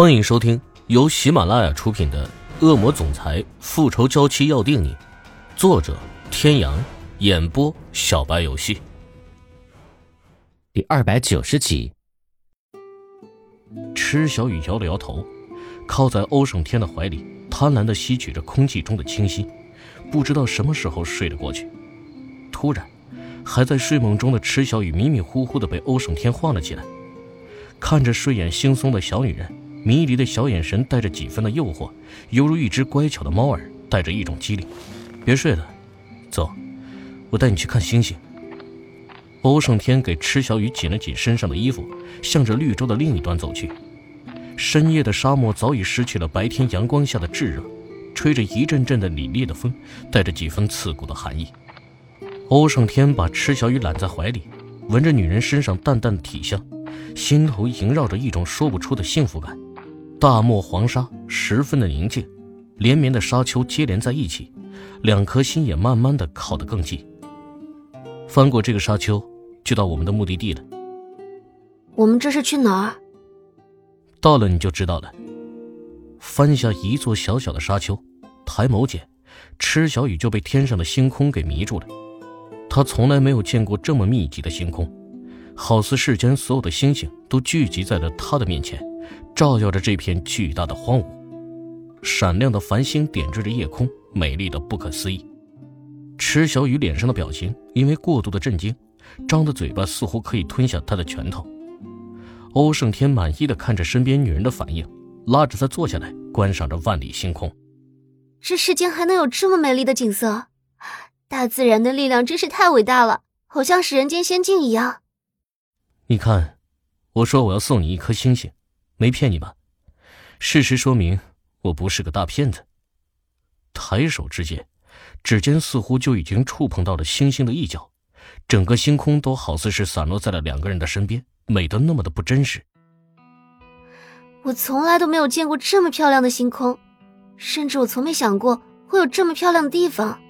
欢迎收听由喜马拉雅出品的《恶魔总裁复仇娇妻要定你》，作者：天阳，演播：小白游戏。第二百九十集。池小雨摇了摇头，靠在欧胜天的怀里，贪婪的吸取着空气中的清新，不知道什么时候睡了过去。突然，还在睡梦中的池小雨迷迷糊糊的被欧胜天晃了起来，看着睡眼惺忪的小女人。迷离的小眼神带着几分的诱惑，犹如一只乖巧的猫儿，带着一种机灵。别睡了，走，我带你去看星星。欧胜天给池小雨紧了紧身上的衣服，向着绿洲的另一端走去。深夜的沙漠早已失去了白天阳光下的炙热，吹着一阵阵的凛冽的风，带着几分刺骨的寒意。欧胜天把池小雨揽在怀里，闻着女人身上淡淡的体香，心头萦绕着一种说不出的幸福感。大漠黄沙十分的宁静，连绵的沙丘接连在一起，两颗心也慢慢的靠得更近。翻过这个沙丘，就到我们的目的地了。我们这是去哪儿？到了你就知道了。翻下一座小小的沙丘，抬眸间，池小雨就被天上的星空给迷住了。他从来没有见过这么密集的星空，好似世间所有的星星都聚集在了他的面前。照耀着这片巨大的荒芜，闪亮的繁星点缀着夜空，美丽的不可思议。池小雨脸上的表情因为过度的震惊，张的嘴巴似乎可以吞下他的拳头。欧胜天满意的看着身边女人的反应，拉着她坐下来，观赏着万里星空。这世间还能有这么美丽的景色？大自然的力量真是太伟大了，好像是人间仙境一样。你看，我说我要送你一颗星星。没骗你吧？事实说明我不是个大骗子。抬手之间，指尖似乎就已经触碰到了星星的一角，整个星空都好似是散落在了两个人的身边，美得那么的不真实。我从来都没有见过这么漂亮的星空，甚至我从没想过会有这么漂亮的地方。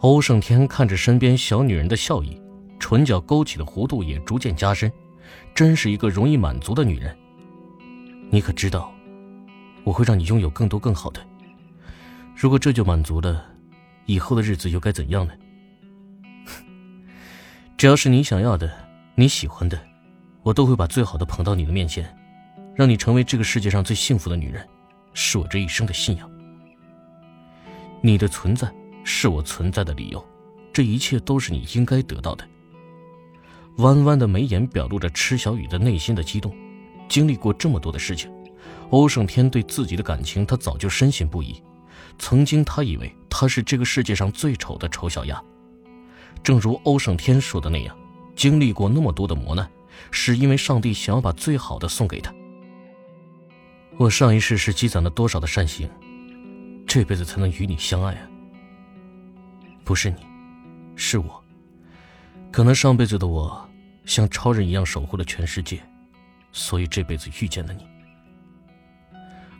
欧胜天看着身边小女人的笑意，唇角勾起的弧度也逐渐加深，真是一个容易满足的女人。你可知道，我会让你拥有更多更好的。如果这就满足了，以后的日子又该怎样呢？只要是你想要的、你喜欢的，我都会把最好的捧到你的面前，让你成为这个世界上最幸福的女人，是我这一生的信仰。你的存在是我存在的理由，这一切都是你应该得到的。弯弯的眉眼表露着池小雨的内心的激动。经历过这么多的事情，欧胜天对自己的感情，他早就深信不疑。曾经，他以为他是这个世界上最丑的丑小鸭。正如欧胜天说的那样，经历过那么多的磨难，是因为上帝想要把最好的送给他。我上一世是积攒了多少的善行，这辈子才能与你相爱啊？不是你，是我。可能上辈子的我，像超人一样守护了全世界。所以这辈子遇见了你。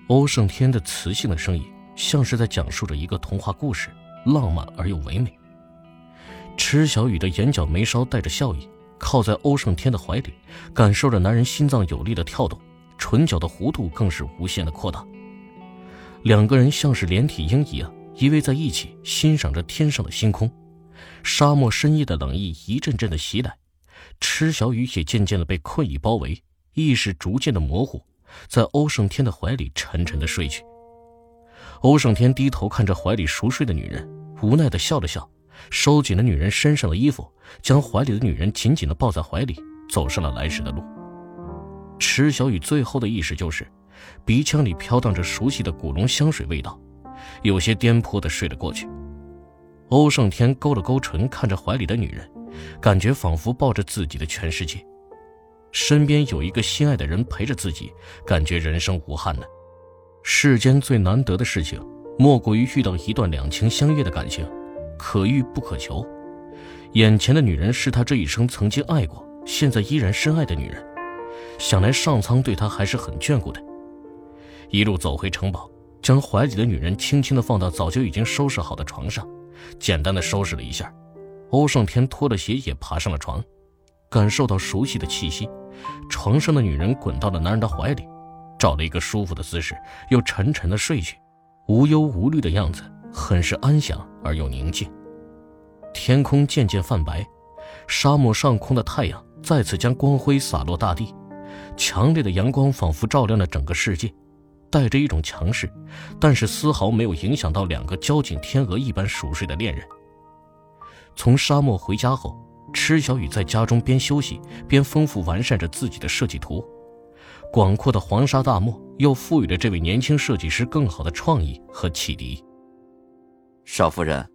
欧胜天的磁性的声音，像是在讲述着一个童话故事，浪漫而又唯美。池小雨的眼角眉梢带着笑意，靠在欧胜天的怀里，感受着男人心脏有力的跳动，唇角的弧度更是无限的扩大。两个人像是连体婴一样依偎在一起，欣赏着天上的星空。沙漠深夜的冷意一阵阵的袭来，池小雨也渐渐的被困意包围。意识逐渐的模糊，在欧胜天的怀里沉沉的睡去。欧胜天低头看着怀里熟睡的女人，无奈的笑了笑，收紧了女人身上的衣服，将怀里的女人紧紧的抱在怀里，走上了来时的路。池小雨最后的意识就是，鼻腔里飘荡着熟悉的古龙香水味道，有些颠簸的睡了过去。欧胜天勾了勾唇，看着怀里的女人，感觉仿佛抱着自己的全世界。身边有一个心爱的人陪着自己，感觉人生无憾呢。世间最难得的事情，莫过于遇到一段两情相悦的感情，可遇不可求。眼前的女人是他这一生曾经爱过，现在依然深爱的女人。想来上苍对他还是很眷顾的。一路走回城堡，将怀里的女人轻轻地放到早就已经收拾好的床上，简单的收拾了一下。欧胜天脱了鞋也爬上了床，感受到熟悉的气息。床上的女人滚到了男人的怀里，找了一个舒服的姿势，又沉沉的睡去，无忧无虑的样子，很是安详而又宁静。天空渐渐泛白，沙漠上空的太阳再次将光辉洒落大地，强烈的阳光仿佛照亮了整个世界，带着一种强势，但是丝毫没有影响到两个交警天鹅一般熟睡的恋人。从沙漠回家后，池小雨在家中边休息边丰富完善着自己的设计图。广阔的黄沙大漠又赋予了这位年轻设计师更好的创意和启迪。少夫人，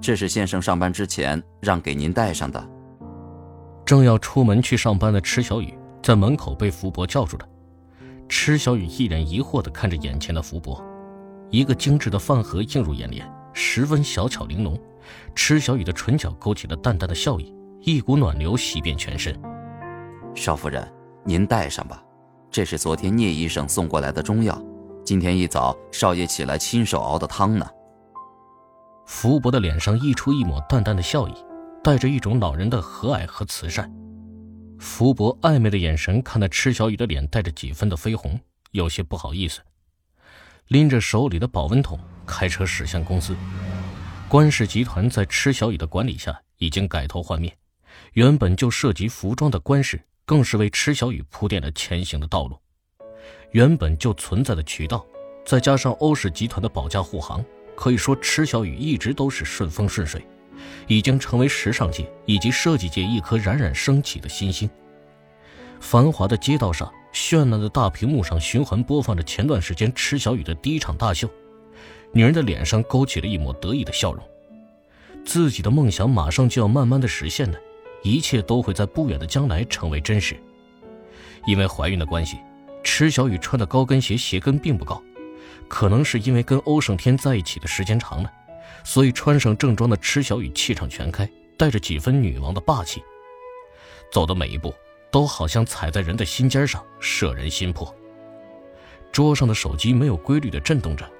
这是先生上班之前让给您带上的。正要出门去上班的池小雨，在门口被福伯叫住了。池小雨一脸疑惑地看着眼前的福伯，一个精致的饭盒映入眼帘，十分小巧玲珑。池小雨的唇角勾起了淡淡的笑意，一股暖流袭遍全身。少夫人，您带上吧。这是昨天聂医生送过来的中药，今天一早少爷起来亲手熬的汤呢。福伯的脸上溢出一抹淡淡的笑意，带着一种老人的和蔼和慈善。福伯暧昧的眼神看得池小雨的脸带着几分的绯红，有些不好意思，拎着手里的保温桶开车驶向公司。关氏集团在池小雨的管理下已经改头换面，原本就涉及服装的关氏。更是为池小雨铺垫了前行的道路。原本就存在的渠道，再加上欧氏集团的保驾护航，可以说池小雨一直都是顺风顺水，已经成为时尚界以及设计界一颗冉冉升起的新星。繁华的街道上，绚烂的大屏幕上循环播放着前段时间池小雨的第一场大秀，女人的脸上勾起了一抹得意的笑容，自己的梦想马上就要慢慢的实现了。一切都会在不远的将来成为真实。因为怀孕的关系，池小雨穿的高跟鞋鞋跟并不高，可能是因为跟欧胜天在一起的时间长了，所以穿上正装的池小雨气场全开，带着几分女王的霸气。走的每一步都好像踩在人的心尖上，摄人心魄。桌上的手机没有规律的震动着，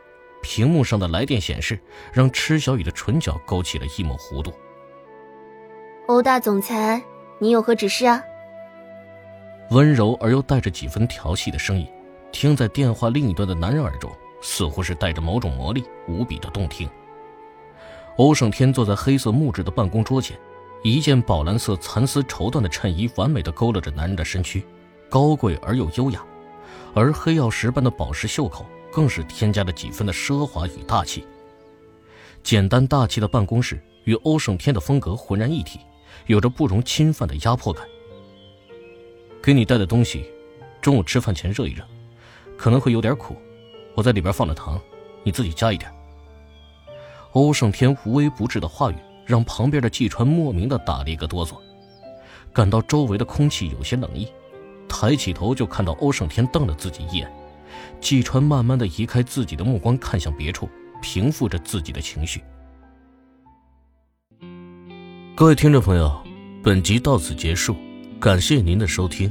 屏幕上的来电显示让池小雨的唇角勾起了一抹弧度。欧大总裁，你有何指示啊？温柔而又带着几分调戏的声音，听在电话另一端的男人耳中，似乎是带着某种魔力，无比的动听。欧胜天坐在黑色木质的办公桌前，一件宝蓝色蚕丝绸缎的衬衣完美的勾勒着男人的身躯，高贵而又优雅，而黑曜石般的宝石袖口更是添加了几分的奢华与大气。简单大气的办公室与欧胜天的风格浑然一体。有着不容侵犯的压迫感。给你带的东西，中午吃饭前热一热，可能会有点苦，我在里边放了糖，你自己加一点。欧胜天无微不至的话语，让旁边的季川莫名的打了一个哆嗦，感到周围的空气有些冷意，抬起头就看到欧胜天瞪了自己一眼。季川慢慢的移开自己的目光，看向别处，平复着自己的情绪。各位听众朋友，本集到此结束，感谢您的收听。